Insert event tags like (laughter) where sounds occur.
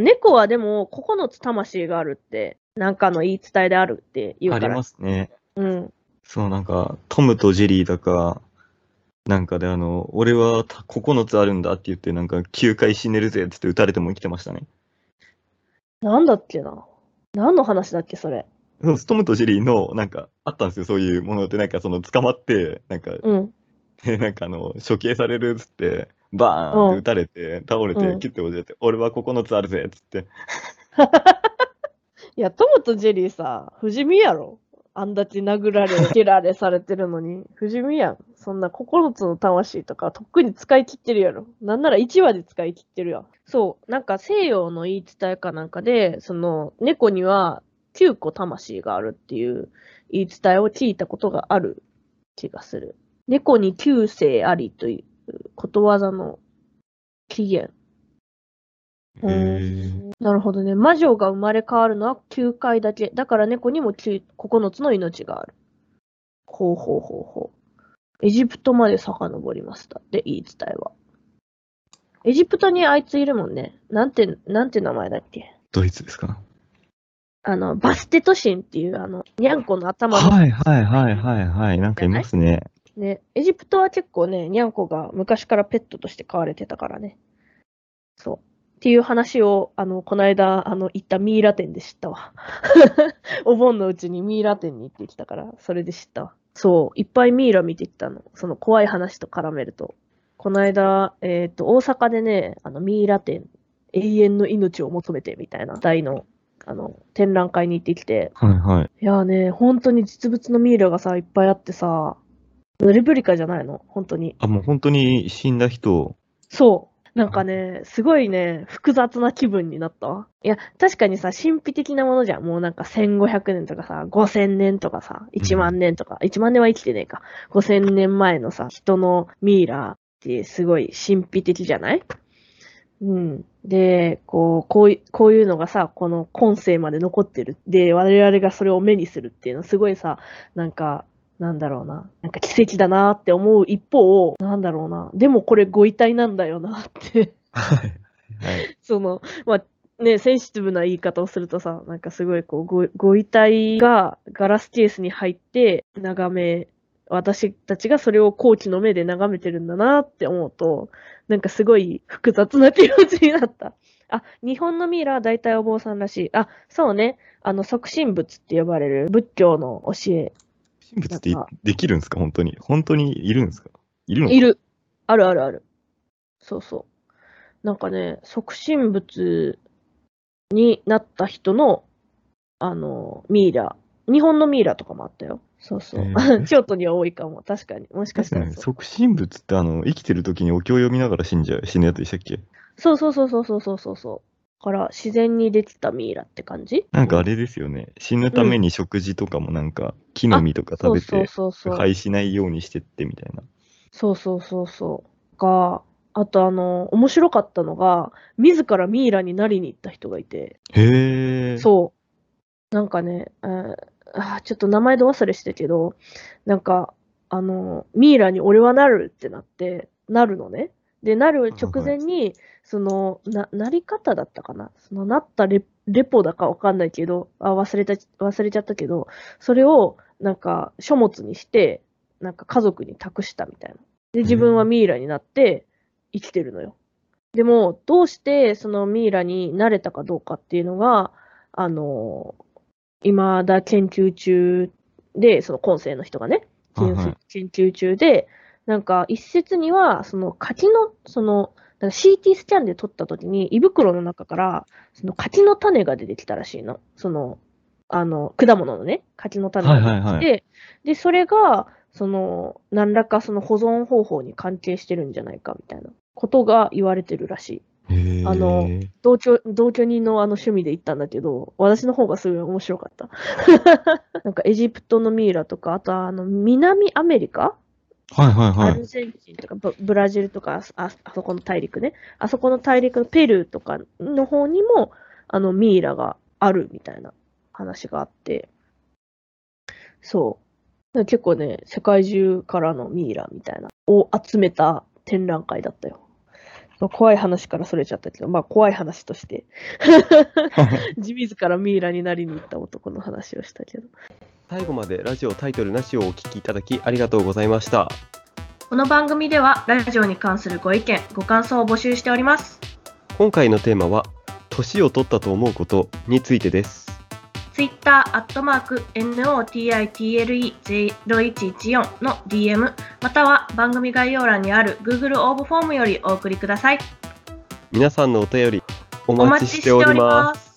猫はでも9つ魂があるって、なんかの言い伝えであるって言うから。ありますね。うん。そう、なんか、トムとジェリーだか、なんかであの、俺はた9つあるんだって言って、なんか9回死ねるぜってって撃たれても生きてましたね。なんだっけな。何の話だっけ、それ。そうトムとジェリーの、なんか、あったんですよ、そういうものって、なんかその、捕まって、なんか、うん。で、(laughs) なんかあの、処刑されるっつって、バーンって撃たれて、倒れて、うんキュッて落ちて、俺は9つあるぜっつって。(laughs) いや、トムとジェリーさ、不死身やろ。あんだけ殴られ、(laughs) 蹴られされてるのに、不死身やん。そんな9つの魂とか、とっくに使い切ってるやろ。なんなら1話で使い切ってるやん。そう、なんか西洋の言い伝えかなんかで、その、猫には9個魂があるっていう言い伝えを聞いたことがある気がする。猫に9世ありということわざの起源。へーなるほどね。魔女が生まれ変わるのは9回だけ。だから猫にも9 9つの命がある。ほうほうほうほう。エジプトまで遡りました。で、言い伝えは。エジプトにあいついるもんね。なんて、なんて名前だっけ？ドイツですか？あの、バステトシンっていう、あの、ニャンコの頭の、はいはいはいはいはい。なんかいますね。ね、エジプトは結構ね、ニャンコが昔からペットとして飼われてたからね。そう。っていう話を、あの、この間、あの、行ったミイラ店で知ったわ。(laughs) お盆のうちにミイラ店に行ってきたから、それで知ったわ。そう、いっぱいミイラ見てきたの。その怖い話と絡めると。この間、えっ、と、大阪でね、あの、ミイラ店、永遠の命を求めてみたいな、題の、あの、展覧会に行ってきて、はいはい。いやーね、本当に実物のミイラがさ、いっぱいあってさ、レプリカじゃないの？本当に。あ、もう本当に死んだ人、そう。なんかね、すごいね、複雑な気分になったわ。いや、確かにさ、神秘的なものじゃん。もうなんか1500年とかさ、5000年とかさ、1万年とか、1万年は生きてねえか。5000年前のさ、人のミイラってすごい神秘的じゃない？うん。で、こう、こういこういうのがさ、この今世まで残ってる。で、我々がそれを目にするっていうのはすごいさ、なんか、なんだろうな。なんか奇跡だなって思う一方、なんだろうな。でもこれご遺体なんだよなって。はい。はい。(laughs) その、まあ、ね、センシティブな言い方をするとさ、なんかすごいこう、ごご遺体がガラスケースに入って眺め、私たちがそれを好奇の目で眺めてるんだなって思うと、なんかすごい複雑な気持ちになった。あ、日本のミイラは大体お坊さんらしい。あ、そうね。あの、即身仏って呼ばれる仏教の教え。神仏ってできるんですか？本当に。本当にいるんですか？いるのいる。あるあるある。そうそう。なんかね、即身仏になった人の、あの、ミイラ。日本のミイラとかもあったよ。そうそう。えー、(laughs) 京都には多いかも。確かに。もしかしたら。即身仏って、あの、生きてる時にお経を読みながら死んじゃう、死ぬやつでしたっけ？そうそうそうそうそうそうそう。から、自然にできたミイラって感じ？なんかあれですよね。死ぬために食事とかもなんか、木の実とか食べて、そうそうそう。肺しないようにしてってみたいな。そうそうそうそう。が、あとあの、面白かったのが、自らミイラになりに行った人がいて、へえ。そう。なんかね、あーあーちょっと名前ど忘れしたけど、なんか、あの、ミイラに俺はなるってなって、なるのね。で、なる直前に、その、な、なり方だったかな？その、なったレレポだかわかんないけど、あ、忘れた、忘れちゃったけど、それを、なんか、書物にして、なんか家族に託したみたいな。で、自分はミイラになって生きてるのよ。でも、どうしてそのミイラになれたかどうかっていうのが、あの、未だ研究中で、その今世の人がね、研究中で、なんか一説には、その柿の、その、なんか CT スキャンで撮った時に胃袋の中から、その柿の種が出てきたらしいの。その、あの、果物のね、柿の種が出てきて、はいはいはで、それが、その、何らかその保存方法に関係してるんじゃないかみたいなことが言われてるらしい。あの同居、同居人のあの趣味で行ったんだけど、私の方がすごい面白かった。(laughs) なんかエジプトのミイラとか、あとはあの南アメリカ、はいはいはいアル。ゼンチンとかブブラジルとかあ、あそこの大陸ね。あそこの大陸のペルーとかの方にも、あのミイラがあるみたいな話があって。そう。結構ね、世界中からのミイラみたいな、を集めた展覧会だったよ。まあ怖い話からそれちゃったけど、まあ怖い話として、(laughs) (laughs) 自らミイラになりに行った男の話をしたけど。最後までラジオタイトルなしをお聞きいただきありがとうございました。この番組ではラジオに関するご意見、ご感想を募集しております。今回のテーマは、年を取ったと思うことについてです。Twitter、アットマーク、NOTITLE0114 の DM、または番組概要欄にある Google 応募フォームよりお送りください。皆さんのお便りおお待ちしております。す。